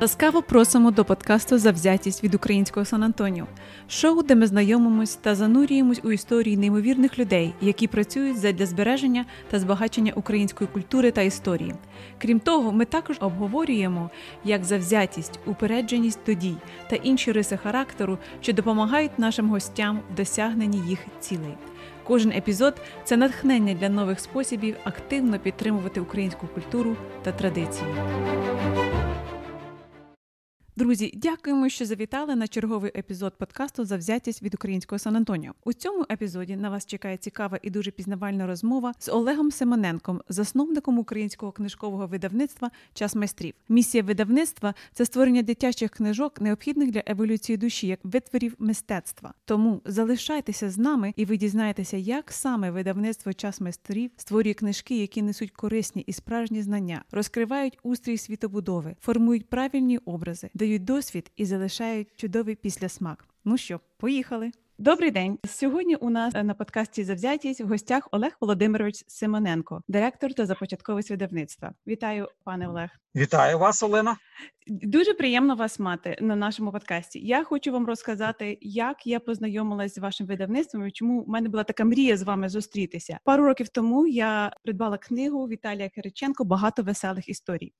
Ласкаво просимо до подкасту Завзятість від українського Сан Антоніо, шоу, де ми знайомимось та занурюємось у історії неймовірних людей, які працюють задля збереження та збагачення української культури та історії. Крім того, ми також обговорюємо, як завзятість, упередженість до дій та інші риси характеру, що допомагають нашим гостям в досягненні їх цілей. Кожен епізод це натхнення для нових способів активно підтримувати українську культуру та традиції. Друзі, дякуємо, що завітали на черговий епізод подкасту Завзятість від українського Сан Антоніо. У цьому епізоді на вас чекає цікава і дуже пізнавальна розмова з Олегом Семененком, засновником українського книжкового видавництва Час майстрів. Місія видавництва це створення дитячих книжок, необхідних для еволюції душі, як витворів мистецтва. Тому залишайтеся з нами, і ви дізнаєтеся, як саме видавництво час майстрів створює книжки, які несуть корисні і справжні знання, розкривають устрій світобудови, формують правильні образи дають досвід і залишають чудовий післясмак. Ну що, поїхали? Добрий день. Сьогодні у нас на подкасті Завзятість в гостях Олег Володимирович Симоненко, директор та започатковець видавництва. Вітаю, пане Олег. Вітаю вас, Олена. Дуже приємно вас мати на нашому подкасті. Я хочу вам розказати, як я познайомилась з вашим видавництвом і чому в мене була така мрія з вами зустрітися. Пару років тому я придбала книгу Віталія Кириченко Багато веселих історій.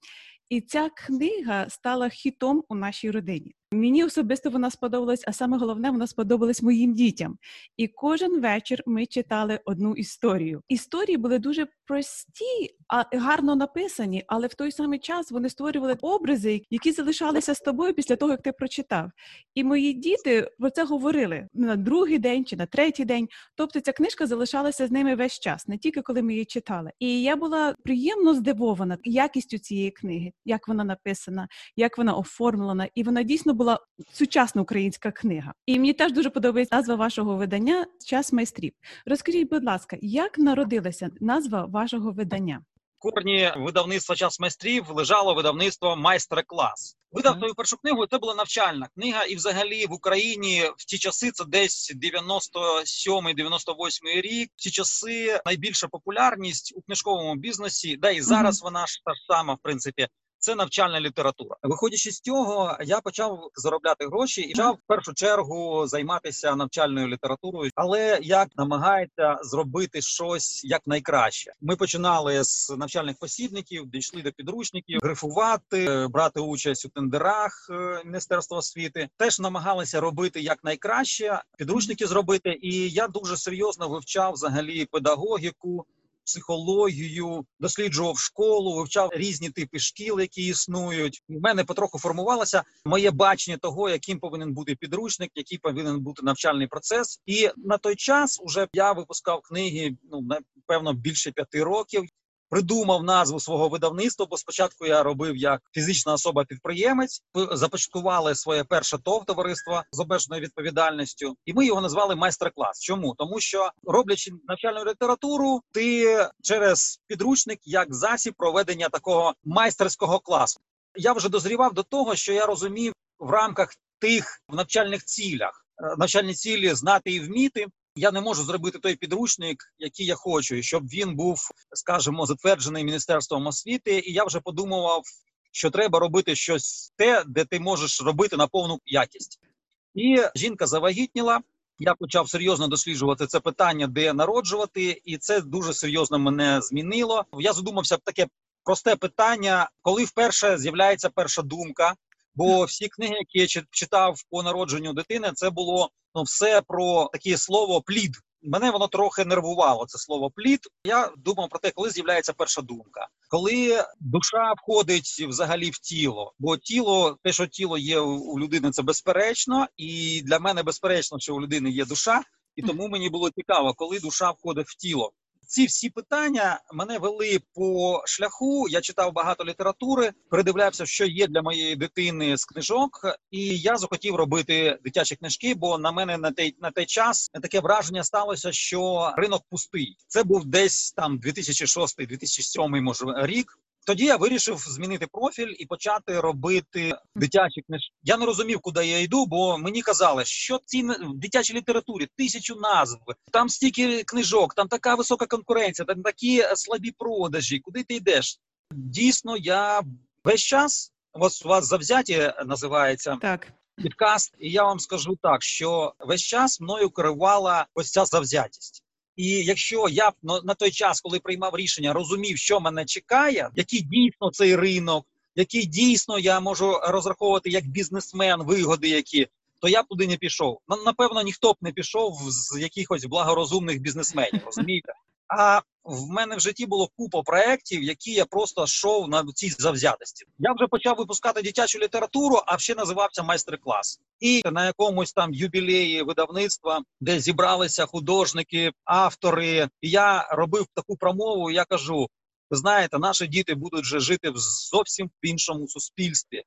І ця книга стала хітом у нашій родині. Мені особисто вона сподобалась, а саме головне, вона сподобалась моїм дітям. І кожен вечір ми читали одну історію. Історії були дуже прості, а гарно написані, але в той самий час вони створювали образи, які залишалися з тобою після того, як ти прочитав. І мої діти про це говорили на другий день чи на третій день. Тобто ця книжка залишалася з ними весь час, не тільки коли ми її читали. І я була приємно здивована якістю цієї книги, як вона написана, як вона оформлена, і вона дійсно була сучасна українська книга. І мені теж дуже подобається назва вашого видання Час майстрів. Розкажіть, будь ласка, як народилася назва вашого видання? Корні видавництва час майстрів лежало видавництво майстер-клас. Видав твою першу книгу. Це була навчальна книга, і взагалі в Україні в ті часи це десь 97-98 рік. В ті часи найбільша популярність у книжковому бізнесі, да і зараз вона ж та ж сама, в принципі, це навчальна література. Виходячи з цього, я почав заробляти гроші і почав в першу чергу займатися навчальною літературою, але як намагається зробити щось як найкраще. Ми починали з навчальних посібників, дійшли до підручників, грифувати, брати участь у тендерах е, міністерства освіти. Теж намагалися робити як найкраще підручники зробити. І я дуже серйозно вивчав взагалі педагогіку психологію, досліджував школу, вивчав різні типи шкіл, які існують. У мене потроху формувалося моє бачення того, яким повинен бути підручник, який повинен бути навчальний процес. І на той час уже я випускав книги. Ну напевно більше п'яти років придумав назву свого видавництва, бо спочатку я робив як фізична особа-підприємець. Започаткували своє перше ТОВ товариство з обмеженою відповідальністю, і ми його назвали майстер-клас. Чому тому, що роблячи навчальну літературу, ти через підручник як засіб проведення такого майстерського класу. Я вже дозрівав до того, що я розумів в рамках тих навчальних цілях. Е, навчальні цілі знати і вміти, я не можу зробити той підручник, який я хочу, щоб він був, скажімо, затверджений міністерством освіти. І я вже подумував, що треба робити щось те, де ти можеш робити на повну якість. І жінка завагітніла. Я почав серйозно досліджувати це питання, де народжувати, і це дуже серйозно мене змінило. Я задумався таке просте питання, коли вперше з'являється перша думка. Бо всі книги, які я читав по народженню дитини, це було ну все про таке слово плід. Мене воно трохи нервувало. Це слово плід. Я думав про те, коли з'являється перша думка, коли душа входить взагалі в тіло. Бо тіло, те, що тіло є у людини, це безперечно, і для мене безперечно, що у людини є душа, і тому мені було цікаво, коли душа входить в тіло ці всі питання мене вели по шляху. Я читав багато літератури, передивлявся, що є для моєї дитини з книжок, і я захотів робити дитячі книжки. Бо на мене на той на той час таке враження сталося, що ринок пустий. Це був десь там 2006-2007, може рік. Тоді я вирішив змінити профіль і почати робити дитячі книжки. Я не розумів, куди я йду, бо мені казали, що ці в дитячій літературі тисячу назв, там стільки книжок, там така висока конкуренція, там такі слабі продажі. Куди ти йдеш? Дійсно, я весь час ось у вас завзяті називається Так. підкаст, і я вам скажу так, що весь час мною керувала ось ця завзятість. І якщо я б на, той час, коли приймав рішення, розумів, що мене чекає, який дійсно цей ринок, який дійсно я можу розраховувати як бізнесмен, вигоди які, то я б туди не пішов. На- Напевно, ніхто б не пішов з якихось благорозумних бізнесменів, розумієте? А в мене в житті було купа проєктів, які я просто йшов на цій завзятості. Я вже почав випускати дитячу літературу, а ще називався майстер-клас. І на якомусь там юбілеї видавництва, де зібралися художники, автори, і я робив таку промову. Я кажу: ви знаєте, наші діти будуть вже жити в зовсім в іншому суспільстві.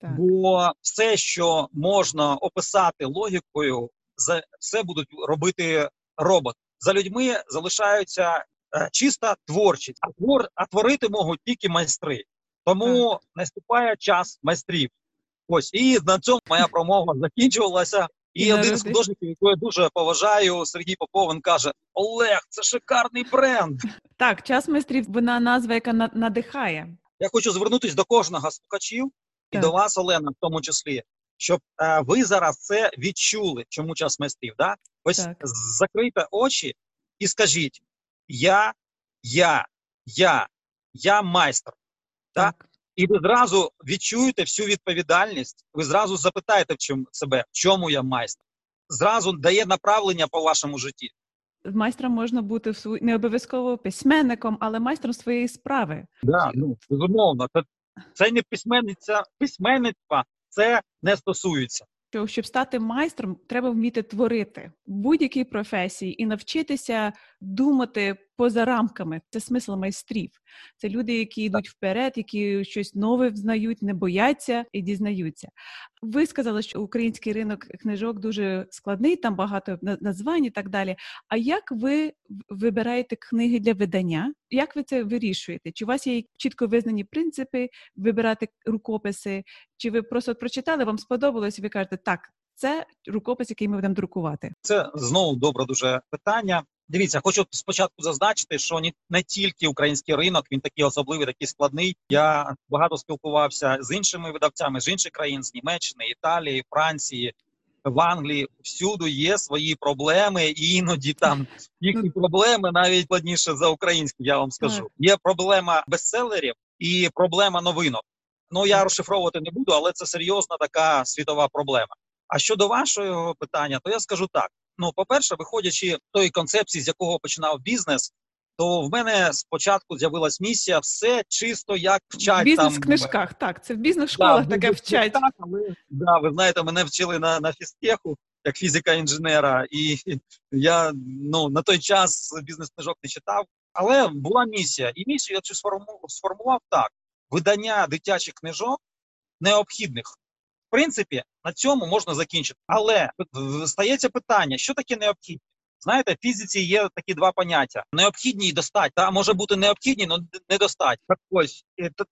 Так. Бо все, що можна описати логікою, за все будуть робити роботи. За людьми залишаються чиста творчість, а твор а творити можуть тільки майстри. Тому наступає час майстрів. Ось і на цьому моя промова закінчувалася. І, І один з художників, якого я дуже поважаю, Сергій Попов, він каже: Олег, це шикарний бренд. Так, час майстрів вона назва, яка надихає. Я хочу звернутися до кожного з слухачів і до вас, Олена, в тому числі, щоб е, ви зараз це відчули, чому час майстрів. Да? Ось Так. закрийте очі і скажіть: я, я, я, я майстер. Так. Так. І ви зразу відчуєте всю відповідальність. Ви зразу запитаєте в чому себе, в чому я майстер. Зразу дає направлення по вашому житті. Майстром можна бути в свої- не обов'язково письменником, але майстром своєї справи. Да, ну безумовно, це, це не письменниця, письменництва це не стосується. Що щоб стати майстром, треба вміти творити будь-якій професії і навчитися думати поза рамками. Це смисл майстрів. Це люди, які йдуть вперед, які щось нове взнають, не бояться і дізнаються. Ви сказали, що український ринок книжок дуже складний, там багато на- названь і так далі. А як ви вибираєте книги для видання? Як ви це вирішуєте? Чи у вас є чітко визнані принципи вибирати рукописи? Чи ви просто прочитали, вам сподобалось, і ви кажете, так, це рукопис, який ми будемо друкувати? Це знову добре дуже питання. Дивіться, хочу спочатку зазначити, що не, тільки український ринок, він такий особливий, такий складний. Я багато спілкувався з іншими видавцями з інших країн, з Німеччини, Італії, Франції, в Англії. Всюди є свої проблеми, і іноді там їхні проблеми навіть складніше за українські. Я вам скажу. Є проблема бестселерів і проблема новинок. Ну я розшифровувати не буду, але це серйозна така світова проблема. А щодо вашого питання, то я скажу так: ну, по-перше, виходячи з тої концепції, з якого починав бізнес, то в мене спочатку з'явилась місія все чисто як вчать Бізнес там в книжках, так, це в бізнес-школах таке бізнес вчать. так, але, да, ви знаєте, мене вчили на, на фізтеху як фізика інженера, і я ну на той час бізнес книжок не читав. Але була місія, і місію я сформував так: видання дитячих книжок необхідних. Принципі, на цьому можна закінчити. Але стається питання, що таке необхідні? Знаєте, в фізиці є такі два поняття: необхідні і достать. Та може бути необхідні, але недостать. Так ось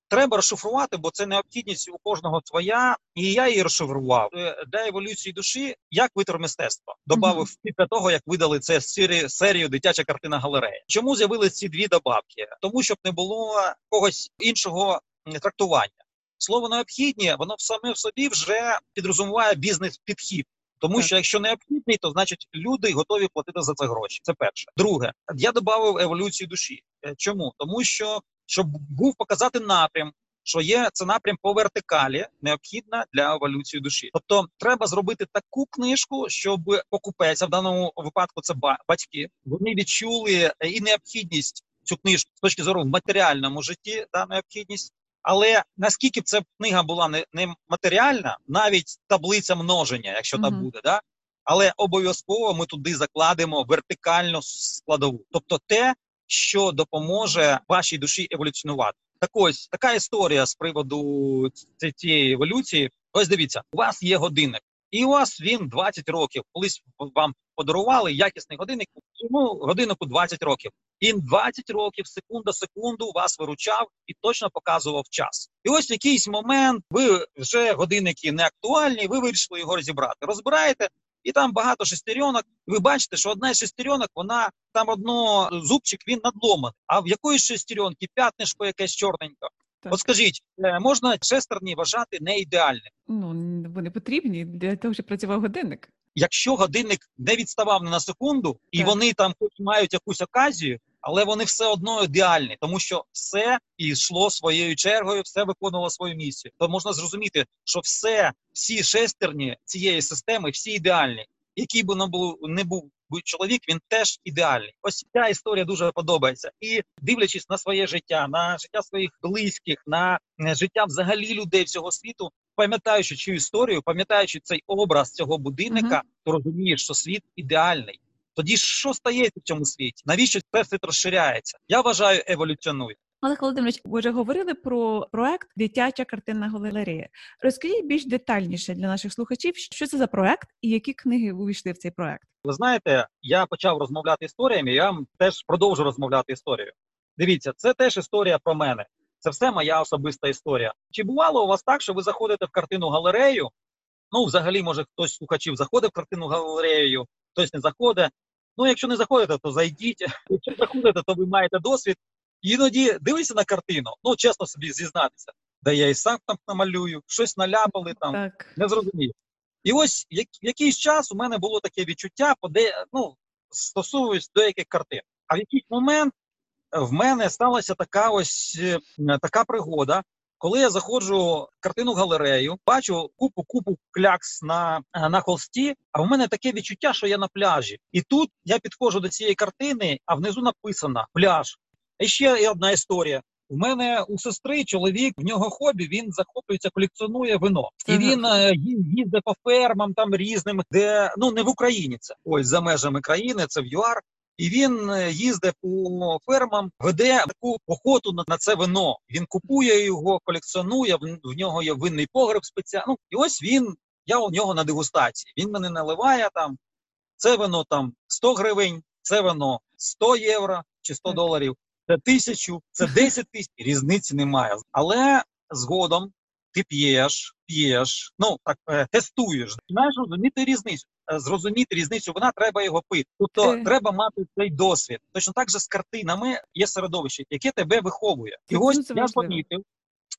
треба розшифрувати, бо це необхідність у кожного своя, і я її розшифрував Е, для еволюції душі, як витер мистецтва. Добавив після того, як видали це серію, серію дитяча картина галерея. Чому з'явились ці дві добавки? Тому щоб не було когось іншого трактування. Слово необхідні, воно в саме в собі вже підрозуміває бізнес-підхід. Тому що якщо необхідний, то значить люди готові платити за це гроші. Це перше. Друге, я додав еволюцію душі. Е, Чому? Тому що щоб був показати напрям, що є це напрям по вертикалі, необхідна для еволюції душі. Тобто, треба зробити таку книжку, щоб покупець, а в даному випадку це ба- батьки, вони відчули е, і необхідність цю книжку з точки зору в матеріальному житті, да, необхідність. Але наскільки б ця книга була не, не матеріальна, навіть таблиця множення, якщо там буде, да? але обов'язково ми туди закладемо вертикальну складову, тобто те, що допоможе вашій душі еволюціонувати. Так ось така історія з приводу цієї еволюції. Ось дивіться, у вас є годинник, і у вас він 20 років. Колись вам подарували якісний годинник, йому годиннику 20 років. Він 20 років, секунда секунду вас виручав і точно показував час. І ось в якийсь момент ви вже годинники не актуальні, ви вирішили його розібрати. Розбираєте, і там багато шестеренок. І ви бачите, що одна із шестеренок, вона там одно зубчик він надломаний. А в якоїсь шестеренки п'ятнишко якесь чорненьке. Так. От скажіть, е, можна шестерні вважати не ідеальним? Ну вони потрібні для того, щоб працював годинник. Якщо годинник не відставав не на секунду, і так. вони там хоч мають якусь оказію, але вони все одно ідеальні, тому що все йшло своєю чергою, все виконувало свою місію. То можна зрозуміти, що все, всі шестерні цієї системи, всі ідеальні, який би не був не був чоловік, він теж ідеальний. Ось ця історія дуже подобається. І дивлячись на своє життя, на життя своїх близьких, на життя взагалі людей всього світу, пам'ятаючи цю історію, пам'ятаючи цей образ цього будинника, uh-huh. то розумієш, що світ ідеальний. Тоді що стається в цьому світі? Навіщо це світ розширяється? Я вважаю, еволюціонує. Олег Володимирович, ви вже говорили про проект Дитяча картинна галерея. Розкажіть більш детальніше для наших слухачів, що це за проект і які книги увійшли в цей проект. Ви знаєте, я почав розмовляти історіями. Я теж продовжу розмовляти історію. Дивіться, це теж історія про мене. Це все моя особиста історія. Чи бувало у вас так, що ви заходите в картину галерею? Ну, взагалі, може, хтось з слухачів заходить в картину галерею, хтось не заходить. Ну, якщо не заходите, то зайдіть. Якщо заходите, то ви маєте досвід. Іноді дивишся на картину, ну чесно собі зізнатися, де я і сам там намалюю, щось наляпали там, так. не зрозумів. І ось як, якийсь час у мене було таке відчуття, поде, ну, стосуюсь до яких картин. А в якийсь момент в мене сталася така ось е, така пригода, коли я заходжу в картину галерею, бачу купу купу клякс на на холсті. А в мене таке відчуття, що я на пляжі. І тут я підходжу до цієї картини, а внизу написано пляж. І ще одна історія. У мене у сестри чоловік, в нього хобі, він захоплюється, колекціонує вино. І він е, їздить по фермам там різним, де ну не в Україні це ось за межами країни, це в ЮАР. І він е, їздить по фермам, веде таку охоту на, це вино. Він купує його, колекціонує. В, нього є винний погреб спеціальний. Ну, І ось він. Я у нього на дегустації. Він мене наливає там. Це вино там 100 гривень, це вино 100 євро чи 100 доларів це тисячу, це 10 тисяч, різниці немає. Але згодом ти п'єш, п'єш, ну так е, тестуєш. Знаєш, розуміти різницю. Е, зрозуміти різницю, вона треба його пити. Тобто е. треба мати цей досвід. Точно так же з картинами є середовище, яке тебе виховує. І ось я помітив,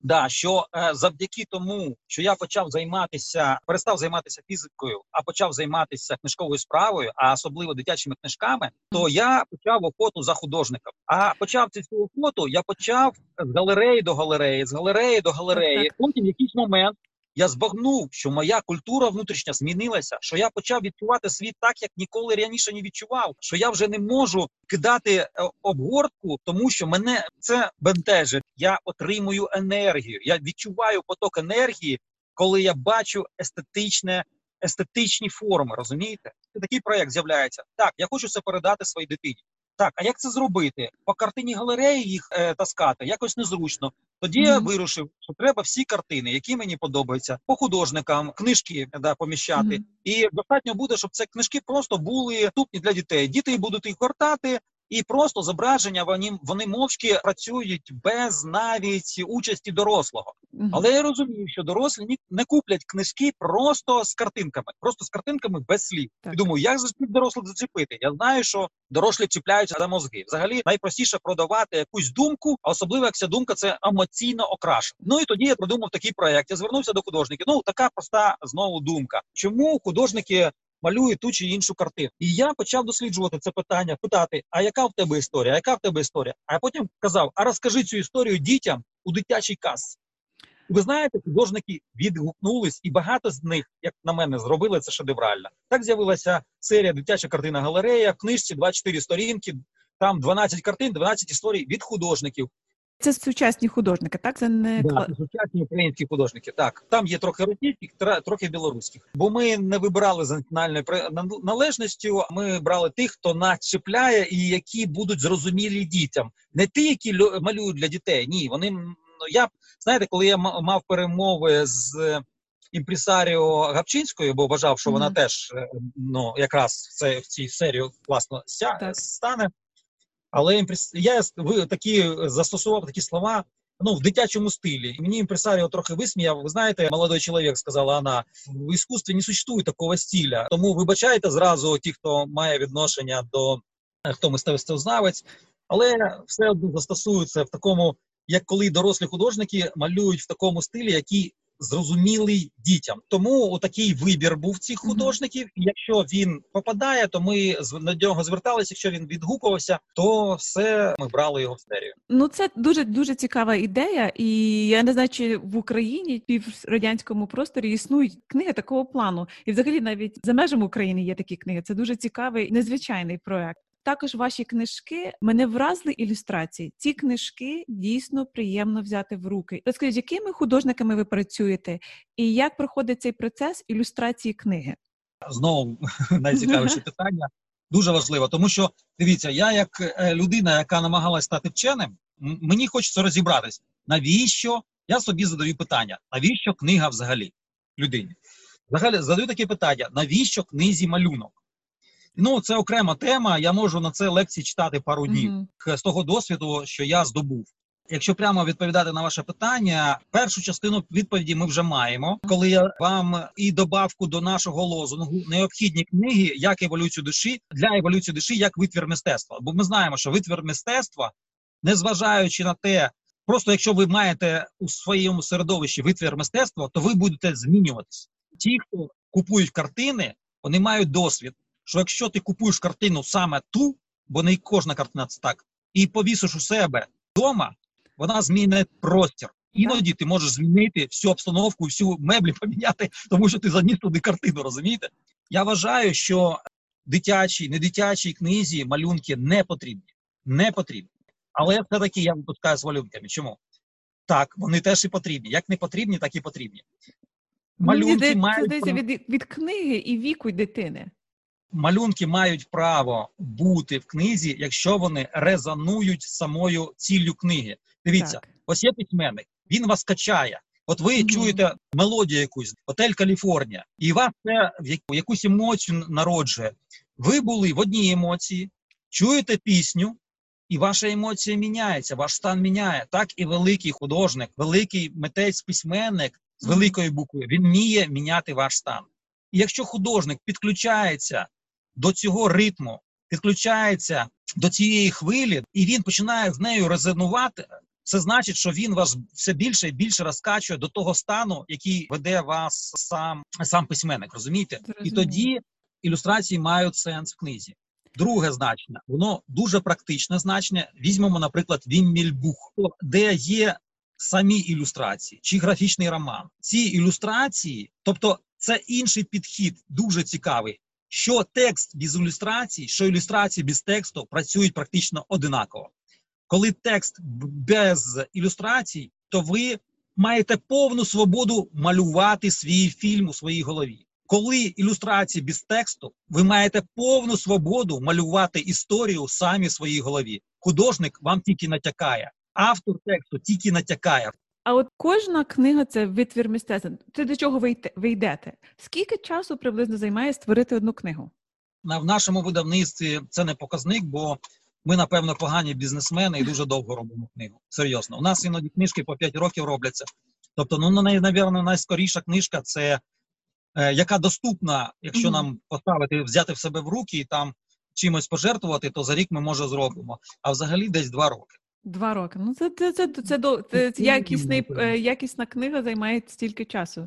Да, що е, завдяки тому, що я почав займатися, перестав займатися фізикою, а почав займатися книжковою справою, а особливо дитячими книжками, то я почав охоту за художником. А почав цю охоту, я почав з галереї до галереї, з галереї до галереї. Потім в якийсь момент я збагнув, що моя культура внутрішня змінилася, що я почав відчувати світ так, як ніколи раніше не відчував. Що я вже не можу кидати е, обгортку, тому що мене це бентежить. Я отримую енергію. Я відчуваю поток енергії, коли я бачу естетичне. Естетичні форми, розумієте? Такий проект з'являється. Так, я хочу це передати своїй дитині. Так, а як це зробити? По картині галереї їх е, таскати якось незручно. Тоді mm-hmm. я вирушив, що треба всі картини, які мені подобаються, по художникам, книжки да, поміщати. Mm-hmm. І достатньо буде, щоб це книжки просто були доступні для дітей. Діти будуть їх гортати, і просто зображення вони вони мовчки працюють без навіть участі дорослого. Але я розумію, що дорослі не куплять книжки просто з картинками, просто з картинками без слів. Так. І думаю, як за дорослих зачепити? Я знаю, що дорослі чіпляються за мозги. Взагалі найпростіше продавати якусь думку, а особливо як ця думка це емоційно окрашена. Ну і тоді я придумав такий проект. Я звернувся до художників. Ну така проста знову думка. Чому художники малює ту чи іншу картину. І я почав досліджувати це питання, питати: а яка в тебе історія? А яка в тебе історія? А потім казав: а розкажи цю історію дітям у дитячій касі. Ви знаєте, художники відгукнулись, і багато з них, як на мене, зробили це шедеврально. Так з'явилася серія дитяча картина галерея в книжці 24 сторінки. Там 12 картин, 12 історій від художників. Це сучасні художники, так? Це не да, це сучасні українські художники. Так, там є трохи російських, трохи білоруських. Бо ми не вибирали за національною належністю. Ми брали тих, хто нас чіпляє і які будуть зрозумілі дітям, не ті, які малюють для дітей. Ні, вони ну я знаєте, коли я мав перемови з імпресаріо Гапчинською, бо вважав, що mm-hmm. вона теж е, ну якраз цій в цій серії власно ся, стане. Але я такі застосував такі слова ну в дитячому стилі. Мені імпресаріо трохи висміяв. Ви знаєте, молодой чоловік сказала вона, в іскусстві не существує такого стиля. Тому вибачайте зразу ті, хто має відношення до хто мистецтвознавець, але все одно застосуються в такому як коли дорослі художники малюють в такому стилі, який зрозумілий дітям. Тому такий вибір був цих художників. І Якщо він попадає, то ми на нього зверталися. Якщо він відгукувався, то все ми брали його в серію. Ну це дуже дуже цікава ідея, і я не знаю, чи в Україні чи в радянському просторі існують книги такого плану, і взагалі навіть за межами України є такі книги. Це дуже цікавий незвичайний проект. Також ваші книжки мене вразили ілюстрації. Ці книжки дійсно приємно взяти в руки. Розкажіть, з якими художниками ви працюєте, і як проходить цей процес ілюстрації книги? Знову найцікавіше питання. Дуже важливо, тому що дивіться, я як е, людина, яка намагалась стати вченим, мені хочеться розібратись, навіщо я собі задаю питання, навіщо книга взагалі людині? Взагалі задаю таке питання: навіщо книзі малюнок? Ну, це окрема тема. Я можу на це лекції читати пару днів uh-huh. з того досвіду, що я здобув. Якщо прямо відповідати на ваше питання, першу частину відповіді ми вже маємо. Коли я вам і добавку до нашого лозунгу необхідні книги, як еволюцію душі для еволюції душі, як витвір мистецтва. Бо ми знаємо, що витвір мистецтва, незважаючи на те, просто якщо ви маєте у своєму середовищі витвір мистецтва, то ви будете змінюватися. Ті, хто купують картини, вони мають досвід що якщо ти купуєш картину саме ту, бо не кожна картина це так, і повісиш у себе вдома, вона змінить простір. Іноді ти можеш змінити всю обстановку, всю меблі поміняти, тому що ти заніс туди картину, розумієте? Я вважаю, що дитячі, не дитячій книзі малюнки не потрібні. Не потрібні. Але все-таки я випускаю з малюнками. Чому? Так, вони теж і потрібні. Як не потрібні, так і потрібні. Малюнки Це мають... від, від книги і віку дитини малюнки мають право бути в книзі, якщо вони резонують самою ціллю книги. Дивіться, так. ось є письменник, він вас качає. От ви mm-hmm. чуєте мелодію якусь, Отель Каліфорнія, і вас це в якусь емоцію народжує. Ви були в одній емоції, чуєте пісню, і ваша емоція міняється, ваш стан міняє. Так і великий художник, великий митець, письменник з великої букви, він вміє міняти ваш стан. І якщо художник підключається до цього ритму, підключається до цієї хвилі, і він починає з нею резонувати. Це значить, що він вас все більше і більше розкачує до того стану, який веде вас сам сам письменник. Розумієте? І тоді ілюстрації мають сенс в книзі. Друге значення, воно дуже практичне значення. Візьмемо, наприклад, Віммільбух, де є самі ілюстрації чи графічний роман. Ці ілюстрації, тобто це інший підхід, дуже цікавий що текст без ілюстрацій, що ілюстрації без тексту працюють практично одинаково. Коли текст без ілюстрацій, то ви маєте повну свободу малювати свій фільм у своїй голові. Коли ілюстрації без тексту, ви маєте повну свободу малювати історію самі в своїй голові. Художник вам тільки натякає, автор тексту тільки натякає. А от кожна книга це витвір мистецтва. Це до чого ви йдете? Скільки часу приблизно займає створити одну книгу? В нашому видавництві це не показник, бо ми, напевно, погані бізнесмени і дуже довго робимо книгу. Серйозно. У нас іноді книжки по 5 років робляться. Тобто, ну, навірно, найскоріша книжка це е, яка доступна, якщо mm-hmm. нам поставити, взяти в себе в руки і там чимось пожертвувати, то за рік ми може зробимо. А взагалі десь два роки. Два роки. Ну, це це, це, це, це, це якісний, е, якісна книга займає стільки часу.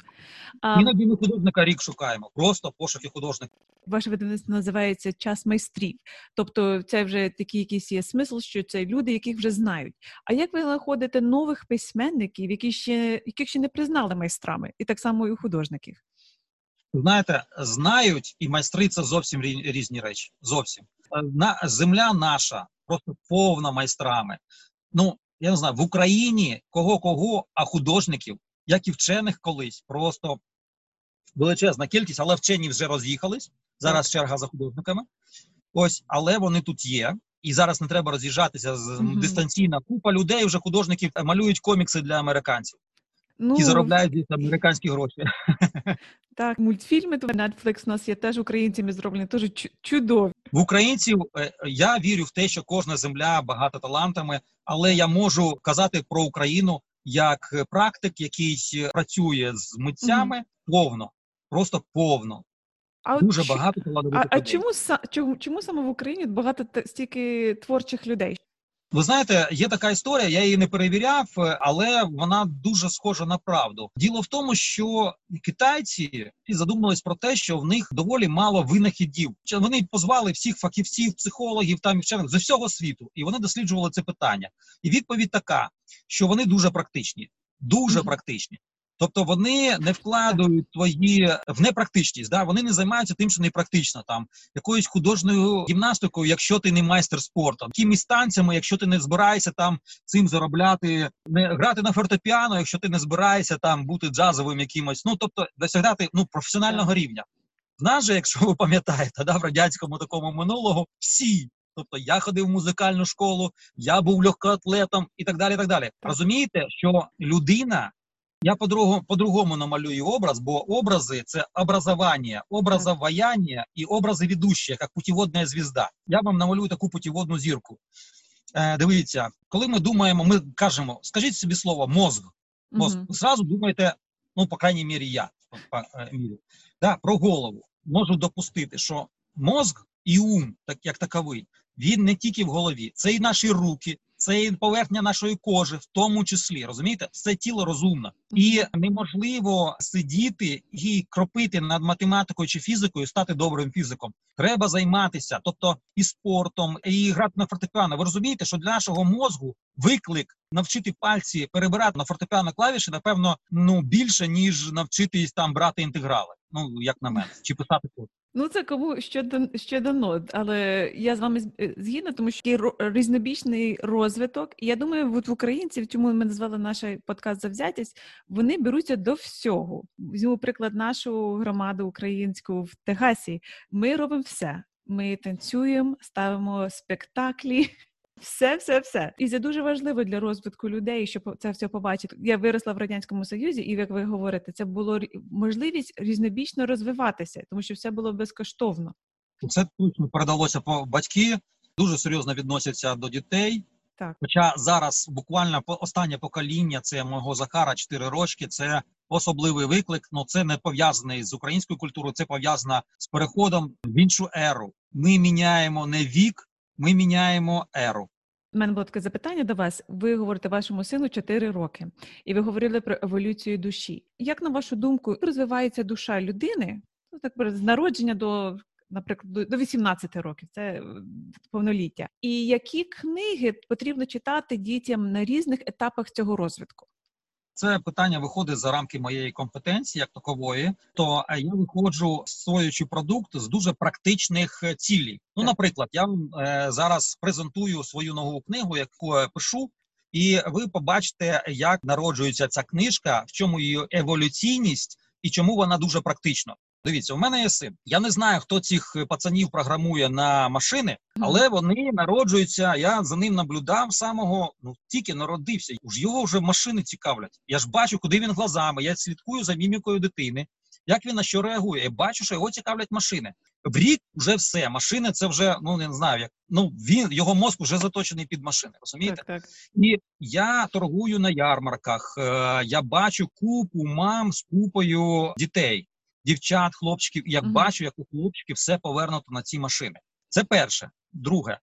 А, Іноді ми художника рік шукаємо, просто пошуки художника. Ваше видавництво називається час майстрів. Тобто, це вже такий якийсь є смисл, що це люди, яких вже знають. А як ви знаходите нових письменників, які ще яких ще не признали майстрами, і так само і художників? Знаєте, знають і майстри це зовсім різні речі. Зовсім е, на земля наша просто повна майстрами ну я не знаю, в Україні кого кого, а художників, як і вчених колись, просто величезна кількість, але вчені вже роз'їхались. Зараз черга за художниками. Ось, але вони тут є. І зараз не треба роз'їжджатися з mm-hmm. дистанційна купа людей. Вже художників малюють комікси для американців. Ну, і заробляють десь американські гроші. Так, мультфільми то Netflix у нас є теж українцями зроблені, теж чудові. В українців е, я вірю в те, що кожна земля багата талантами, але я можу казати про Україну як практик, який працює з митцями mm повно, просто повно. А Дуже от, багато А, а чому чому чому саме в Україні багато стільки творчих людей? Ви знаєте, є така історія, я її не перевіряв, але вона дуже схожа на правду. Діло в тому, що китайці задумались про те, що в них доволі мало винахідів. Вони позвали всіх фахівців, психологів там вчених з усього світу, і вони досліджували це питання. І відповідь така, що вони дуже практичні, дуже практичні. Тобто вони не вкладають твої в непрактичність, да вони не займаються тим, що непрактично, там якоюсь художньою гімнастикою, якщо ти не майстер спорту, якимись танцями, якщо ти не збираєшся там цим заробляти, не грати на фортепіано, якщо ти не збираєшся там бути джазовим якимось, ну тобто досягати ну професіонального рівня. В нас же, якщо ви пам'ятаєте, да, в радянському такому минулого всі. Тобто я ходив в музикальну школу, я був легкоатлетом і так далі. так далі. Так. Розумієте, що людина я по-другому по-другому намалюю образ, бо образи це образування, образоваяння і образи ведущих, як путіводна звізда. Я вам намалюю таку путіводну зірку. Е, Дивіться, коли ми думаємо, ми кажемо, скажіть собі слово мозг. Мозг. Ви зразу думаєте, ну, по крайній мірі, я по, е, мірі, да, про голову. Можу допустити, що мозг і ум, так як таковий, він не тільки в голові, це і наші руки, це і поверхня нашої кожи, в тому числі розумієте, це тіло розумне, і неможливо сидіти і кропити над математикою чи фізикою, стати добрим фізиком. Треба займатися, тобто і спортом, і грати на фортепіано. Ви розумієте, що для нашого мозку виклик навчити пальці перебирати на фортепіано клавіші, напевно, ну більше ніж навчитись там брати інтеграли. Ну як на мене, чи писати код. Ну, це кому що що дано, але я з вами е, згідна, тому що різнобічний розвиток. Я думаю, от в українців, чому ми назвали наш подкаст завзятість, вони беруться до всього. Візьму приклад нашу громаду українську в Тегасі. Ми робимо все. Ми танцюємо, ставимо спектаклі, все, все, все. І це дуже важливо для розвитку людей, щоб це все побачити. Я виросла в радянському союзі, і як ви говорите, це було можливість різнобічно розвиватися, тому що все було безкоштовно. Це точно передалося по батьки, дуже серйозно відносяться до дітей. Так, хоча зараз буквально останнє покоління, це мого Захара 4 рочки. Це особливий виклик. Ну це не пов'язаний з українською культурою, це пов'язано з переходом в іншу еру. Ми міняємо не вік, ми міняємо еру. У мене було таке запитання до вас. Ви говорите вашому сину 4 роки, і ви говорили про еволюцію душі. Як на вашу думку розвивається душа людини? Ну так з народження до, наприклад, до 18 років, це е, повноліття. І які книги потрібно читати дітям на різних етапах цього розвитку? Це питання виходить за рамки моєї компетенції, як такової, то е, я виходжу створюючи продукт з дуже практичних е, цілей. Ну, наприклад, я вам е, зараз презентую свою нову книгу, яку я пишу. І ви побачите, як народжується ця книжка, в чому її еволюційність і чому вона дуже практична. Дивіться, у мене є син. Я не знаю, хто цих пацанів програмує на машини, але вони народжуються. Я за ним наблюдав самого. Ну тільки народився. Уж його вже машини цікавлять. Я ж бачу, куди він глазами. Я слідкую за мімікою дитини. Як він на що реагує? Я бачу, що його цікавлять машини. В рік вже все. Машини це вже ну не знаю, як ну він його мозк вже заточений під машини. Розумієте? Так, так. І я торгую на ярмарках. Е, я бачу купу мам з купою дітей дівчат, хлопчиків, і як uh-huh. бачу, як у хлопчиків все повернуто на ці машини. Це перше. Друге,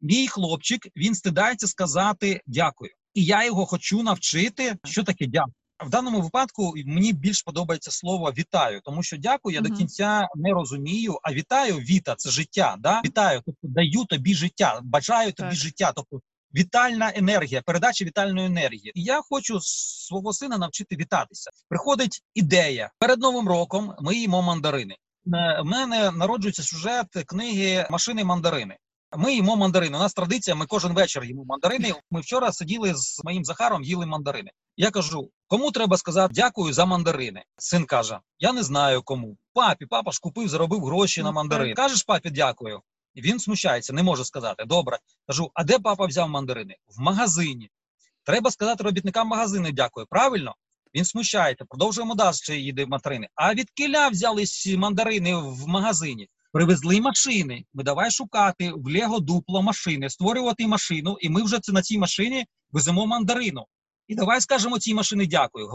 мій хлопчик він стидається сказати дякую, і я його хочу навчити, що таке дякую. В даному випадку мені більш подобається слово вітаю, тому що дякую я uh-huh. до кінця не розумію. А вітаю віта це життя. Да? Вітаю, тобто даю тобі життя, бажаю тобі так. життя. Тобто вітальна енергія, передача вітальної енергії. І я хочу свого сина навчити вітатися. Приходить ідея перед новим роком. Ми їмо мандарини. У е, мене народжується сюжет книги Машини мандарини. Ми їмо мандарини. У нас традиція. Ми кожен вечір їмо мандарини. Ми вчора сиділи з моїм Захаром, їли мандарини. Я кажу, кому треба сказати дякую за мандарини. Син каже: Я не знаю кому. Папі, папа ж купив, заробив гроші на мандарини. Кажеш, папі, дякую. Він смущається, не може сказати. Добре, кажу, а де папа взяв мандарини? В магазині. Треба сказати робітникам магазину дякую. Правильно? Він смущається, продовжуємо далі їде мандарини. А від киля взялись мандарини в магазині. Привезли машини. Ми давай шукати в Лего дупло машини, створювати машину, і ми вже на цій машині веземо мандарину. І давай скажемо цій машині дякую.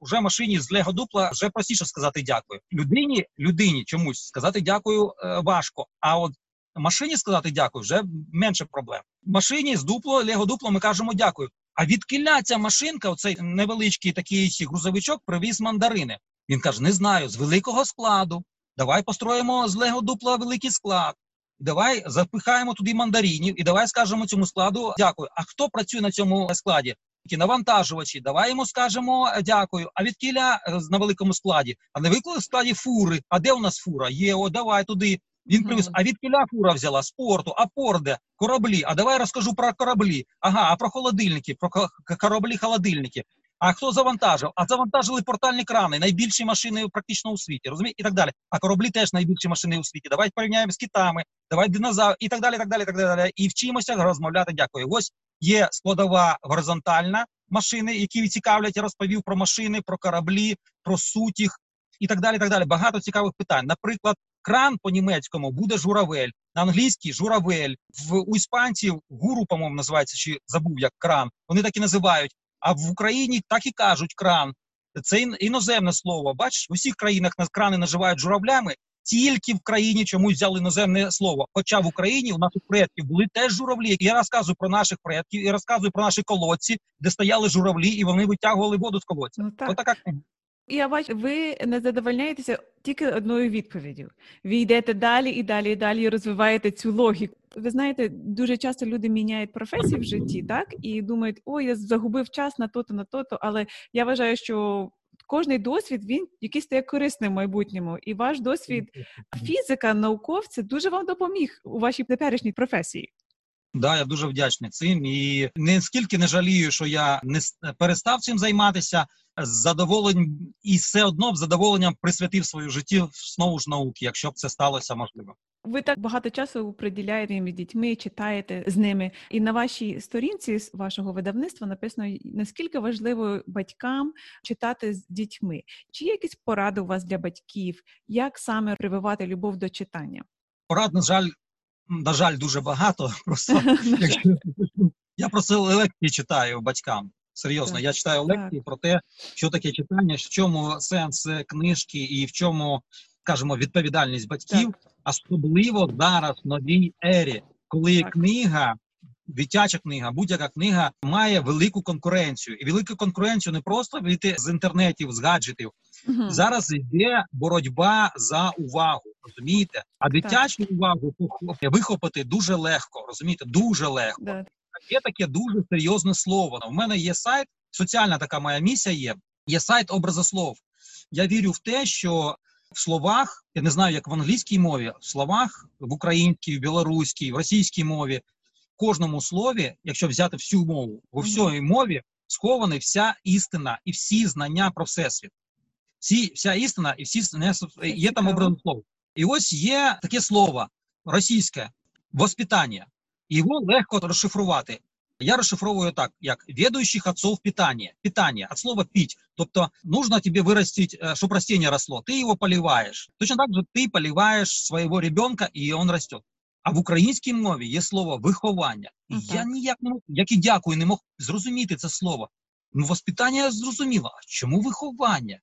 Вже машині з Лего дупла вже простіше сказати дякую. Людині людині чомусь сказати дякую е, важко. А от Машині сказати дякую вже менше проблем. Машині з дупло, лего дупло ми кажемо дякую. А від кіля ця машинка, оцей невеличкий такий грузовичок, привіз мандарини. Він каже: Не знаю, з великого складу. Давай построїмо з лего дупла великий склад. Давай запихаємо туди мандаринів і давай скажемо цьому складу дякую. А хто працює на цьому складі? Ті навантажувачі, давай йому скажемо дякую. А від кіля на великому складі, а на великому складі фури. А де у нас фура? Є, о, давай туди. Він привіз. А від кіля фура взяла з порту, а порде, кораблі. А давай розкажу про кораблі. Ага, а про холодильники, про кораблі, холодильники. А хто завантажив? А завантажили портальні крани, найбільші машини практично у світі, розумієте? І так далі. А кораблі теж найбільші машини у світі. Давайте порівняємо з китами, давай динозавр і так далі. так далі, так далі. І вчимося розмовляти. Дякую. Ось є складова горизонтальна машини, які цікавлять. Я розповів про машини, про кораблі, про суть їх і так далі. так далі. Багато цікавих питань. Наприклад, кран по німецькому буде журавель, на англійській журавель, в у іспанців гуру, по-моєму, називається чи забув як кран. Вони так і називають. А в Україні так і кажуть кран. Це іноземне слово. Бачиш, в усіх країнах крани називають журавлями. Тільки в країні чомусь взяли іноземне слово. Хоча в Україні у наших предків були теж журавлі. Я розказую про наших предків і розказую про наші колодці, де стояли журавлі, і вони витягували воду з колодця. Ну, так. Отака. Я бачу, ви не задовольняєтеся тільки одною відповіддю. Ви йдете далі і далі, і далі розвиваєте цю логіку. Ви знаєте, дуже часто люди міняють професії в житті, так і думають, о, я загубив час на то-то, на то-то. Але я вважаю, що кожний досвід він якийсь стає корисним в майбутньому, і ваш досвід фізика, науковця дуже вам допоміг у вашій теперішній професії. Да, я дуже вдячний цим і не скільки не жалію, що я не перестав цим займатися з задоволенням і все одно з задоволенням присвятив свою життя знову ж науки, якщо б це сталося можливо. Ви так багато часу приділяєте їм дітьми, читаєте з ними, і на вашій сторінці з вашого видавництва написано наскільки важливо батькам читати з дітьми. Чи є якісь поради у вас для батьків, як саме прививати любов до читання? Порад, на жаль, на жаль, дуже багато. Просто я просто лекції читаю батькам. Серйозно, я читаю лекції про те, що таке читання, в чому сенс книжки і в чому, скажімо, відповідальність батьків, особливо зараз в новій ері, коли книга. Дитяча книга, будь-яка книга має велику конкуренцію, і велику конкуренцію не просто вийти з інтернетів, з гаджетів. Uh-huh. Зараз йде боротьба за увагу, розумієте? А дитячу так. увагу вихопити дуже легко, розумієте, дуже легко. Да. Є таке дуже серйозне слово. У мене є сайт, соціальна така моя місія є. Є сайт образослов. Я вірю в те, що в словах, я не знаю, як в англійській мові, в словах в українській, в білоруській, в російській мові, кожному слові, якщо взяти всю мову, во всій мові схована вся істина і всі знання про всесвіт. Всі, вся істина і всі знання є там образослов. І ось є таке слово російське воспитання. Його легко розшифрувати. Я розшифровую так, як ведущих отцов питання. Питання от слова пить. Тобто, нужно тебе вырастить, э, щоб растение росло. Ти його поливаєш. Точно так же ти поливаєш свого ребенка, і він росте. А в українській мові є слово виховання. І uh я ніяк не мог, як і дякую, не мог зрозуміти це слово. Ну, воспитання я зрозуміла. А чому виховання?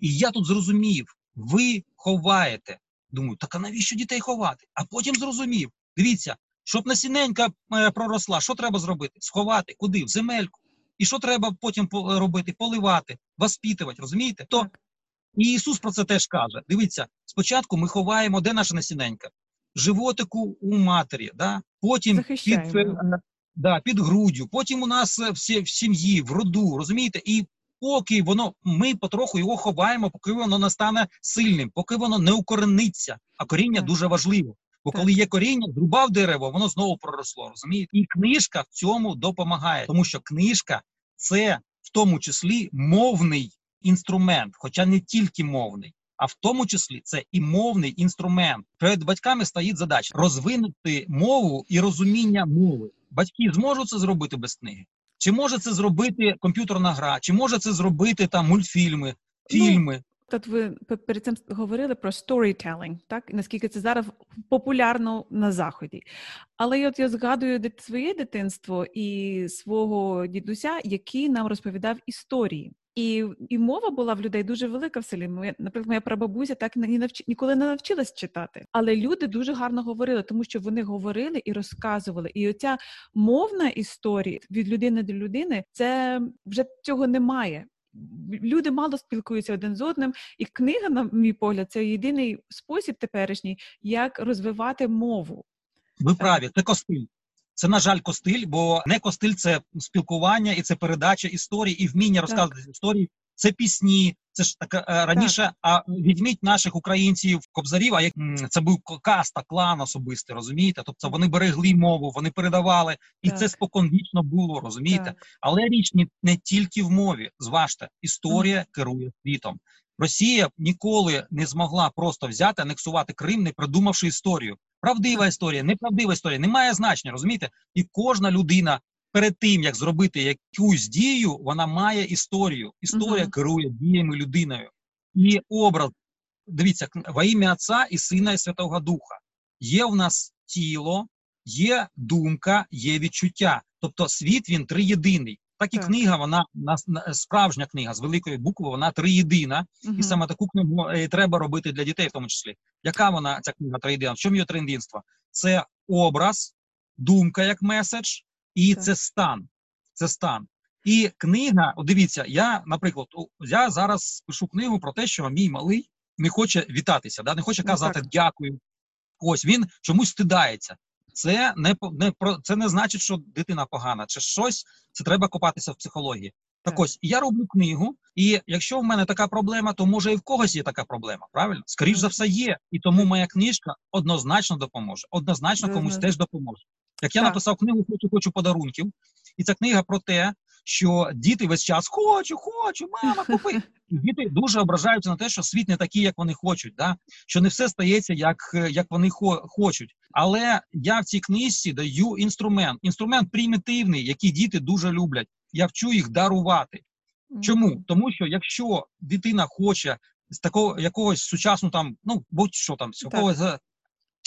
І я тут зрозумів, ви ховаєте. Думаю, так а навіщо дітей ховати? А потім зрозумів. Дивіться, щоб насіненька е, проросла, що треба зробити? Сховати куди? В земельку. І що треба потім робити? Поливати, воспитувати, розумієте? То і Ісус про це теж каже: дивіться, спочатку ми ховаємо, де наша насіненька? Животику у матері, да? потім під да, під груддю, потім у нас е, всі в сім'ї, в роду, розумієте? І поки воно ми потроху його ховаємо, поки воно не стане сильним, поки воно не укорениться. А коріння дуже важливо. Бо коли є коріння, зрубав дерево, воно знову проросло. розумієте? І книжка в цьому допомагає, тому що книжка це в тому числі мовний інструмент, хоча не тільки мовний. А в тому числі це і мовний інструмент. Перед батьками стоїть задача розвинути мову і розуміння мови. Батьки зможуть це зробити без книги. Чи може це зробити комп'ютерна гра, чи може це зробити там мультфільми, ну, фільми? Тут ви перед цим говорили про storytelling, так наскільки це зараз популярно на заході. Але от я згадую своє дитинство і свого дідуся, який нам розповідав історії. І і мова була в людей дуже велика в селі. Моя, наприклад, моя прабабуся так не навч... ніколи не навчилась читати. Але люди дуже гарно говорили, тому що вони говорили і розказували. І оця мовна історія від людини до людини це вже цього немає. Люди мало спілкуються один з одним, і книга, на мій погляд, це єдиний спосіб теперішній, як розвивати мову. Ви праві, це костиль. Це, на жаль, костиль, бо не костиль це спілкування і це передача історії і вміння розказувати історії. Це пісні. Це ж так е, раніше. Так. А відміть наших українців кобзарів. А як це був каста, клан особистий, розумієте? Тобто вони берегли мову, вони передавали, і так. це споконвічно було, розумієте? Так. Але річ не, не тільки в мові. Зважте, історія керує світом. Росія ніколи не змогла просто взяти, анексувати Крим, не придумавши історію. Правдива історія, неправдива історія, не має значення, розумієте? І кожна людина перед тим, як зробити якусь дію, вона має історію. Історія uh-huh. керує діями людиною. І образ, дивіться, во ім'я Отця і Сина, і Святого Духа. Є в нас тіло, є думка, є відчуття. Тобто світ він триєдиний. Так і так. книга, вона справжня книга з великої букви, вона триєдина. Угу. І саме таку книгу і е, треба робити для дітей, в тому числі. Яка вона ця книга триєдина? В чому її триєдинство? Це образ, думка як меседж, і так. це стан. Це стан. І книга, о, дивіться, я, наприклад, я зараз пишу книгу про те, що мій малий не хоче вітатися, да, не хоче ну, казати ну, дякую. Ось він чомусь стидається. Це не не про це не значить, що дитина погана, чи щось це треба копатися в психології. Так, так ось я роблю книгу, і якщо в мене така проблема, то може і в когось є така проблема. Правильно? скоріш за все, є. І тому моя книжка однозначно допоможе. Однозначно комусь теж допоможе. Як я написав книгу Хочу, хочу подарунків, і ця книга про те, що діти весь час хочу, хочу, мама, купи. Діти дуже ображаються на те, що світ не такий, як вони хочуть, да? що не все стається, як як вони хо хочуть. Але я в цій книжці даю інструмент, інструмент примітивний, який діти дуже люблять. Я вчу їх дарувати. Чому? Тому що якщо дитина хоче з такого якогось сучасного там, ну будь-що там, з якогось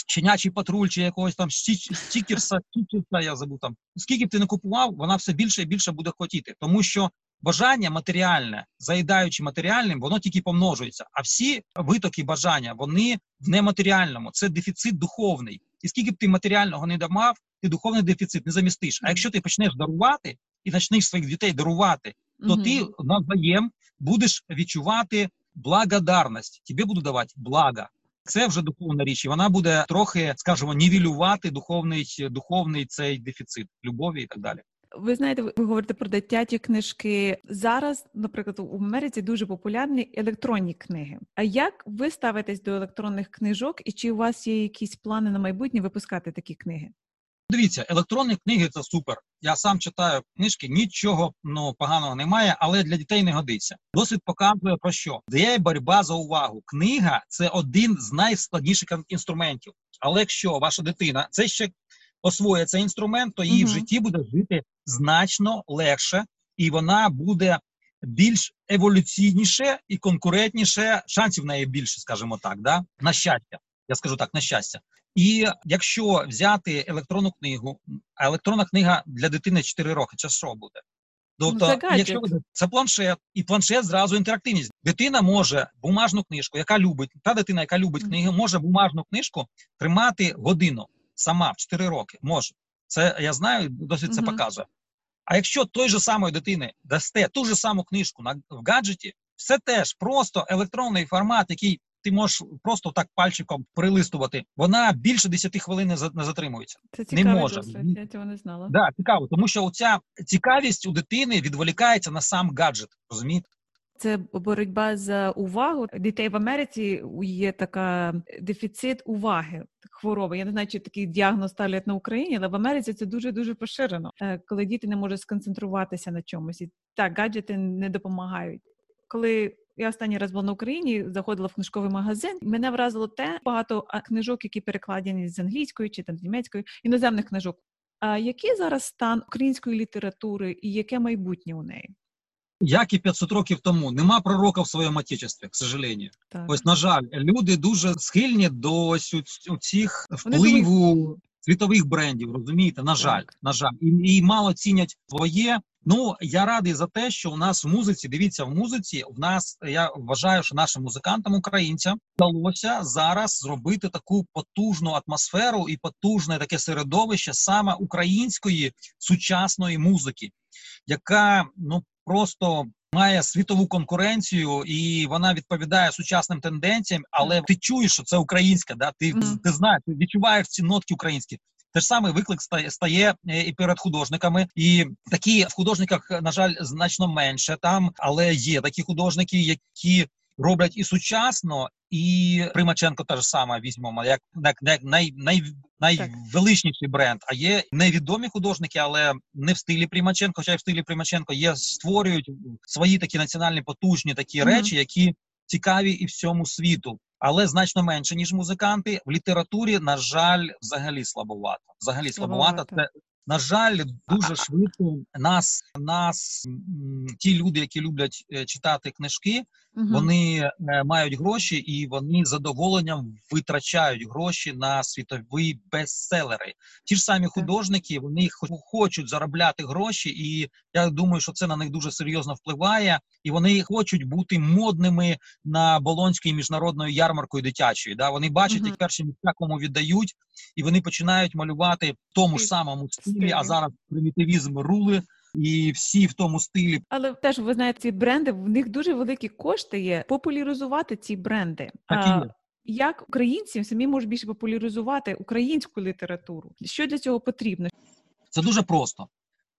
щенячий патруль чи якогось там стікерса, стікерса, я забув там. Скільки б ти не купував, вона все більше і більше буде хотіти, тому що бажання матеріальне, заїдаючи матеріальним, воно тільки помножується. А всі витоки бажання вони в нематеріальному. Це дефіцит духовний. І скільки б ти матеріального не дамав, ти духовний дефіцит не замістиш. А якщо ти почнеш дарувати і почнеш своїх дітей дарувати, то mm ти навзаєм будеш відчувати благодарність. Тобі буду давати благо. Це вже духовна річ, і вона буде трохи, скажімо, нівелювати духовний духовний цей дефіцит любові і так далі. Ви знаєте, ви говорите про дитячі книжки. Зараз, наприклад, у Америці дуже популярні електронні книги. А як ви ставитесь до електронних книжок, і чи у вас є якісь плани на майбутнє випускати такі книги? Дивіться, електронні книги це супер. Я сам читаю книжки, нічого ну поганого немає, але для дітей не годиться. Досвід показує про що де боротьба за увагу. Книга це один з найскладніших інструментів. Але якщо ваша дитина це ще освоює цей інструмент, то її угу. в житті буде жити значно легше, і вона буде більш еволюційніше і конкурентніше. Шансів в неї більше, скажімо так, да на щастя. Я скажу так, на щастя. І якщо взяти електронну книгу, а електронна книга для дитини 4 роки, це що буде? Тобто, ну, якщо це планшет, і планшет зразу інтерактивність. Дитина може бумажну книжку, яка любить, та дитина, яка любить книги, може бумажну книжку тримати годину сама в 4 роки. Може. Це я знаю, досить це показує. А якщо той же самої дитини дасте ту ж саму книжку на в гаджеті, все теж просто електронний формат, який ти можеш просто так пальчиком прилистувати. Вона більше 10 хвилин не затримується. Це не може. Досвід, я цього не знала. Да, цікаво, тому що оця цікавість у дитини відволікається на сам гаджет. Розумієте? Це боротьба за увагу дітей в Америці. Є така дефіцит уваги. Хвороба. Я не знаю, чи такий діагноз ставлять на Україні, але в Америці це дуже дуже поширено, е, коли діти не можуть сконцентруватися на чомусь. І так, гаджети не допомагають. Коли я останній раз була на Україні, заходила в книжковий магазин. Мене вразило те багато книжок, які перекладені з англійської чи там з німецької іноземних книжок. А який зараз стан української літератури і яке майбутнє у неї? Як і 500 років тому, нема пророка в своєму отечестві, к сожалению. Так. Ось, на жаль, люди дуже схильні до цих впливу світових брендів. Розумієте, на жаль, Так. на жаль, і, і мало цінять своє. Ну я радий за те, що у нас в музиці. Дивіться, в музиці в нас я вважаю, що нашим музикантам, українцям, вдалося зараз зробити таку потужну атмосферу і потужне таке середовище саме української сучасної музики, яка ну просто має світову конкуренцію, і вона відповідає сучасним тенденціям. Але ти чуєш, що це українська, да? Ти, Мгм. ти знаєш, ти відчуваєш ці нотки українські. Те ж саме виклик стає, стає е, і перед художниками, і такі в художниках, на жаль, значно менше там, але є такі художники, які роблять і сучасно, і Примаченко та ж сама візьмемо, як, як, най, най, найвеличніший бренд. А є невідомі художники, але не в стилі Примаченко, хоча й в стилі Примаченко є створюють свої такі національні потужні такі Мгм. речі, які цікаві і всьому світу. Але значно менше ніж музиканти в літературі. На жаль, взагалі слабовато. Взагалі слабовато. Слабовато. Це на жаль, дуже швидко нас, нас ті люди, які люблять е, читати книжки, Мгм. вони е, мають гроші і вони задоволенням витрачають гроші на світові бестселери. Ті ж самі художники, вони хо- хочуть заробляти гроші, і я думаю, що це на них дуже серйозно впливає. І вони хочуть бути модними на Болонській міжнародною ярмаркою дитячою. Да? Вони бачать Мгм. їх перші місця, кому віддають, і вони починають малювати в тому ж самому стилі. А зараз примітивізм рули, і всі в тому стилі. Але теж ви знаєте, ці бренди в них дуже великі кошти є популяризувати ці бренди. Так і А, є. Як українці самі можуть більше популяризувати українську літературу? Що для цього потрібно? Це дуже просто.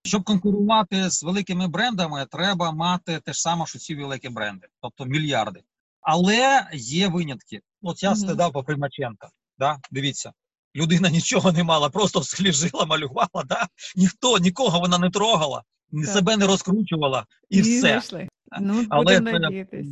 Щоб конкурувати з великими брендами, треба мати те ж саме, що ці великі бренди, тобто мільярди. Але є винятки. От я Мгм. стидав по Примаченка. Да? Дивіться, людина нічого не мала, просто в склі жила, малювала. Да? Ніхто, нікого вона не трогала, Так. себе не розкручувала, і Ні, все. Ну, Але це- надіятись.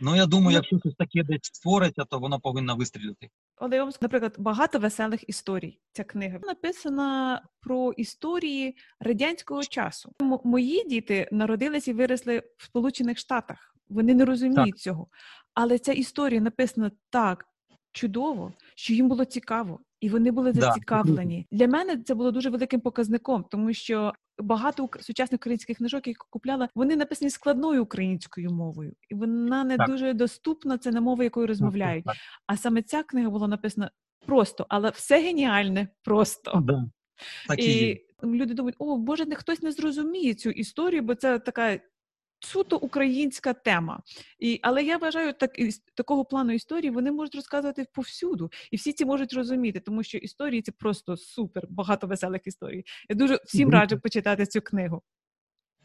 Ну я думаю, Ну- якщо щось таке десь створиться, то воно повинно вистрілити. Але я вам скажу, наприклад, багато веселих історій. Ця книга написана про історії радянського часу. М- мої діти народились і виросли в Сполучених Штатах. Вони не розуміють цього. Але ця історія написана так чудово, що їм було цікаво, і вони були Да, зацікавлені. Для мене це було дуже великим показником, тому що багато сучасних українських книжок, які купляла, вони написані складною українською мовою, і вона не Так. дуже доступна. Це не мова, якою розмовляють. Так, А саме ця книга була написана просто, але все геніальне просто. да. так і є. І люди думають, о, може, не хтось не зрозуміє цю історію, бо це така суто українська тема. І, але я вважаю, так, такого плану історії вони можуть розказувати повсюду, і всі ці можуть розуміти, тому що історії це просто супер, багато веселих історій. Я дуже всім раджу почитати цю книгу.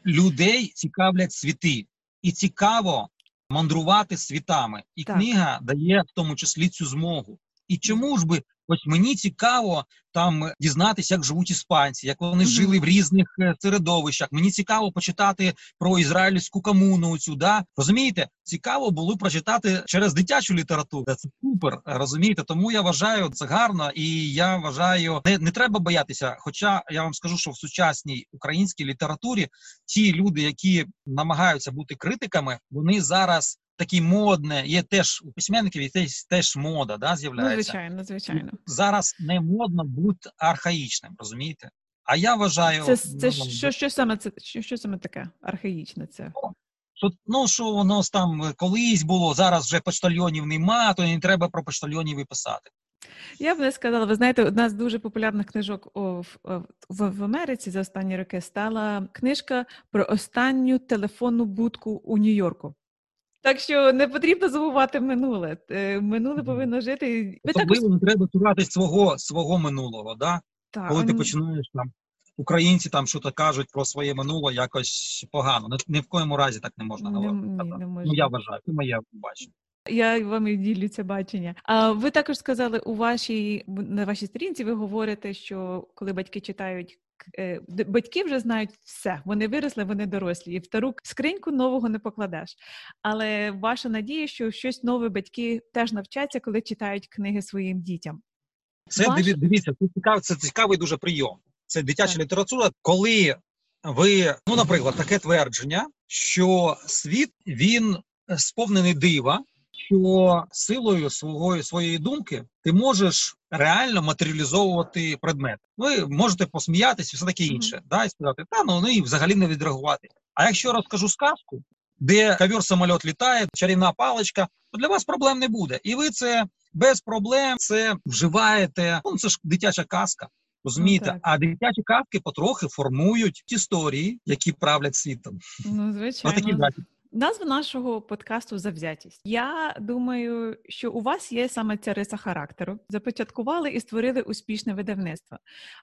людей цікавлять світи, і цікаво мандрувати світами. І Так. книга дає в тому числі цю змогу. І чому ж би, ось мені цікаво там дізнатися, як живуть іспанці, як вони Мгм. жили в різних е, середовищах. Мені цікаво почитати про ізраїльську комуну. Цю да розумієте, цікаво було прочитати через дитячу літературу. Це супер, розумієте. Тому я вважаю це гарно, і я вважаю, не, не треба боятися. Хоча я вам скажу, що в сучасній українській літературі ті люди, які намагаються бути критиками, вони зараз такі модне. Є теж у письменників є теж, теж мода, да, Ну, з'являється. звичайно, звичайно. Зараз не модно бути архаїчним, розумієте? А я вважаю, Це, це ну, що, що саме це що, що саме таке архаїчне? Це що ну що воно там колись було, зараз вже почтальйонів нема, то не треба про почтальйонів і писати. Я б не сказала, ви знаєте, одна з дуже популярних книжок в, в, в Америці за останні роки стала книжка про останню телефонну будку у Нью-Йорку. Так що не потрібно забувати минуле. Е, Минуле повинно жити. Ви також Особливо не треба цуратись свого свого минулого. Да? так, Коли ти починаєш там. Українці там щось кажуть про своє минуле якось погано. Ні в коєму разі так не можна говорити. Ну я вважаю, це моє бачення. Я вам і ділю це бачення. А ви також сказали у вашій на вашій сторінці. Ви говорите, що коли батьки читають. Е, Батьки вже знають все, вони виросли, вони дорослі, і в стару скриньку нового не покладеш. Але ваша надія, що щось нове батьки теж навчаться, коли читають книги своїм дітям. Це Ваш- дивіться, це цікавий, це цікавий дуже прийом. Це дитяча Так. література, коли ви, ну, наприклад, таке твердження, що світ він сповнений дива, що силою свого, своєї думки ти можеш реально матеріалізовувати предмет. Ви можете посміятися, все таке інше, mm-hmm. да, і сказати, та ну, і взагалі не відреагувати. А якщо розкажу сказку, де ковер самоліт літає, чарівна паличка, то для вас проблем не буде. І ви це без проблем це вживаєте. Ну це ж дитяча казка. Розумієте, ну, а дитячі казки потрохи формують історії, які правлять світом. Ну звичайно. Отакі Назва нашого подкасту завзятість. Я думаю, що у вас є саме ця риса характеру. Започаткували і створили успішне видавництво.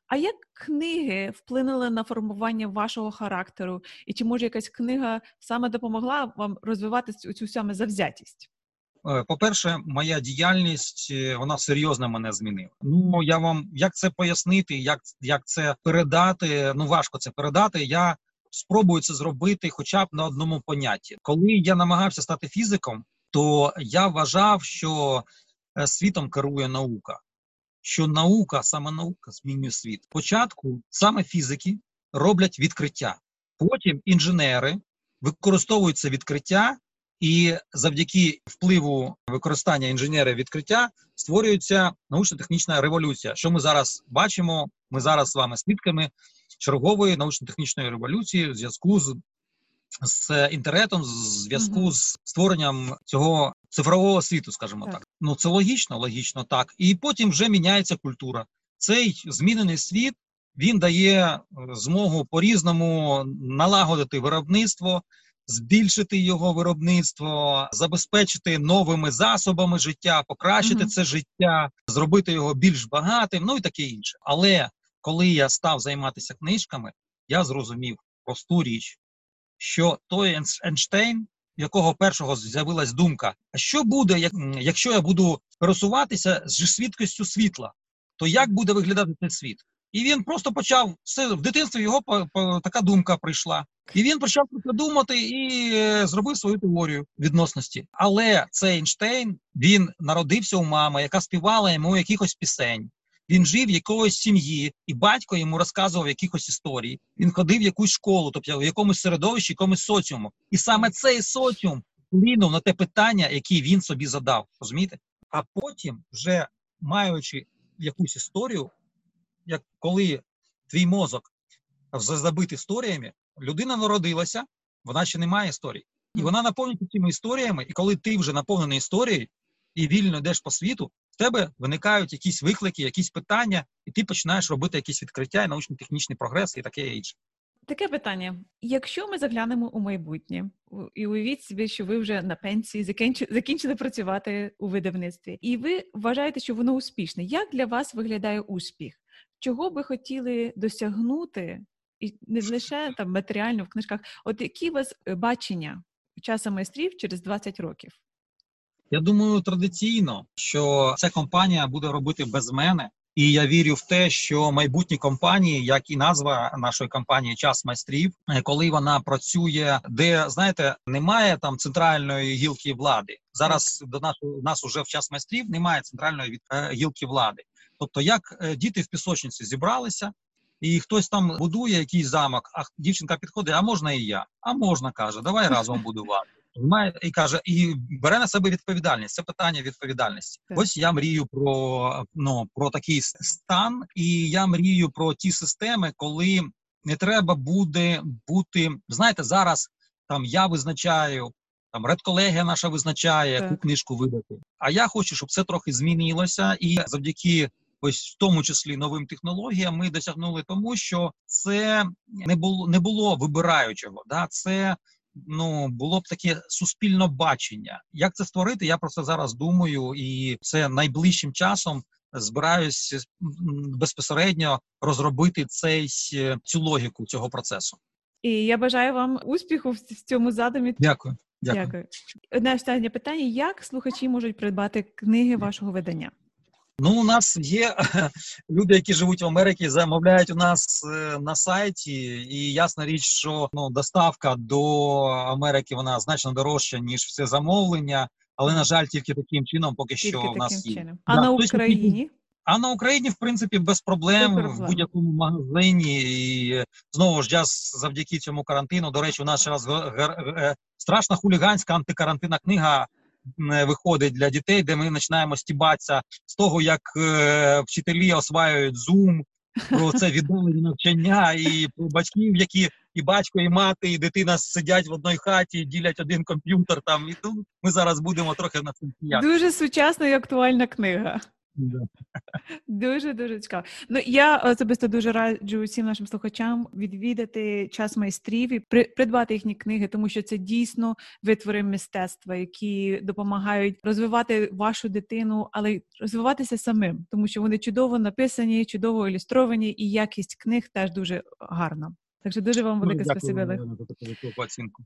А як книги вплинули на формування вашого характеру? І чи може якась книга саме допомогла вам розвивати цю саме завзятість? Е, по-перше, моя діяльність е, вона серйозно мене змінила. Ну я вам як це пояснити, як як це передати? Ну важко це передати. Я спробую це зробити, хоча б на одному понятті. Коли я намагався стати фізиком, то я вважав, що е, світом керує наука, що наука, саме наука, змінює світ. Спочатку саме фізики роблять відкриття, потім інженери використовують це відкриття. І завдяки впливу використання інженерів відкриття створюється научно-технічна революція. Що ми зараз бачимо? Ми зараз з вами свідками чергової научно-технічної революції в зв'язку з з інтернетом, в зв'язку mm-hmm. з створенням цього цифрового світу, скажімо так. так. Ну це логічно, логічно так. І потім вже міняється культура. Цей змінений світ він дає е, змогу по різному налагодити виробництво. Збільшити його виробництво, забезпечити новими засобами життя, покращити mm-hmm. це життя, зробити його більш багатим, ну і таке інше. Але коли я став займатися книжками, я зрозумів просту річ, що той Ейнштейн, якого першого з'явилась думка, а що буде, якщо я буду пересуватися з швидкістю світла, то як буде виглядати цей світ? І він просто почав в дитинстві його така думка прийшла. І він почав думати і е, зробив свою теорію відносності. Але цей Ейнштейн він народився у мами, яка співала йому якихось пісень. Він жив в якоїсь сім'ї, і батько йому розказував якихось історій. Він ходив в якусь школу, тобто в якомусь середовищі, якомусь соціуму. І саме цей соціум вплинув на те питання, яке він собі задав. розумієте? А потім, вже маючи якусь історію, як коли твій мозок забитий історіями, людина народилася, вона ще не має історії. І вона наповнюється цими історіями, і коли ти вже наповнений історією і вільно йдеш по світу, в тебе виникають якісь виклики, якісь питання, і ти починаєш робити якісь відкриття, і научно-технічний прогрес і таке інше. Таке питання: якщо ми заглянемо у майбутнє, і уявіть собі, що ви вже на пенсії закінчили, закінчили працювати у видавництві, і ви вважаєте, що воно успішне. Як для вас виглядає успіх? Чого би хотіли досягнути, і не лише там матеріально в книжках? От які у вас е, бачення часу майстрів через 20 років? Я думаю, традиційно, що ця компанія буде робити без мене, і я вірю в те, що майбутні компанії, як і назва нашої компанії Час майстрів, е, коли вона працює, де знаєте, немає там центральної гілки влади. Зараз до нас у нас уже в час майстрів немає центральної від е, гілки влади. Тобто, як е, діти в пісочниці зібралися. І хтось там будує якийсь замок, а дівчинка підходить, а можна і я? А можна каже, давай разом будувати і каже, і бере на себе відповідальність. Це питання відповідальності. Так. Ось я мрію про ну про такий стан, і я мрію про ті системи, коли не треба буде бути. Знаєте, зараз там я визначаю. Там редколегія наша визначає, яку книжку видати. А я хочу, щоб це трохи змінилося, і завдяки ось в тому числі новим технологіям, ми досягнули тому, що це не було не було вибираючого. Да, це ну було б таке суспільне бачення. Як це створити? Я про це зараз думаю, і це найближчим часом збираюсь безпосередньо розробити цей цю логіку цього процесу. І я бажаю вам успіху в цьому задумі. Дякую. Дякую. Дякую. Одне останнє питання: як слухачі можуть придбати книги вашого видання? Ну, у нас є люди, які живуть в Америці, замовляють у нас е, на сайті, і ясна річ, що ну доставка до Америки вона значно дорожча ніж все замовлення, але на жаль, тільки таким чином, поки тільки що в нас є. А да, на Україні. А на Україні, в принципі, без проблем, в будь-якому магазині. І знову ж я завдяки цьому карантину. До речі, у нас зараз страшна хуліганська антикарантинна книга е, виходить для дітей, де ми починаємо стібатися з того, як е, вчителі осваюють Zoom, про це віддалені навчання, і про батьків, які і батько, і мати, і дитина сидять в одній хаті, ділять один комп'ютер. Там і тут ми зараз будемо трохи на цим сміяти. Дуже сучасна і актуальна книга. Дуже дуже цікаво. Ну я особисто дуже раджу всім нашим слухачам відвідати час майстрів і при, придбати їхні книги, тому що це дійсно витвори мистецтва, які допомагають розвивати вашу дитину, але й розвиватися самим, тому що вони чудово написані, чудово ілюстровані, і якість книг теж дуже гарна. Так що дуже вам велике Ну, спасибі. Високу оцінку.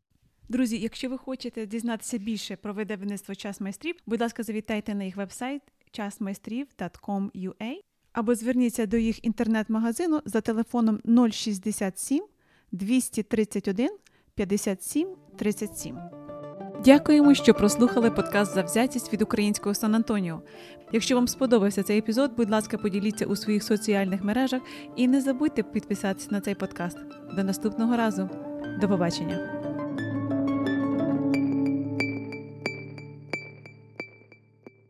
Друзі, якщо ви хочете дізнатися більше про видавництво час майстрів, будь ласка, завітайте на їх вебсайт часмайстрів.com.ua або зверніться до їх інтернет-магазину за телефоном 067 231 57 37. Дякуємо, що прослухали подкаст Завзятість від українського Сан Антоніо. Якщо вам сподобався цей епізод, будь ласка, поділіться у своїх соціальних мережах і не забудьте підписатися на цей подкаст. До наступного разу. До побачення!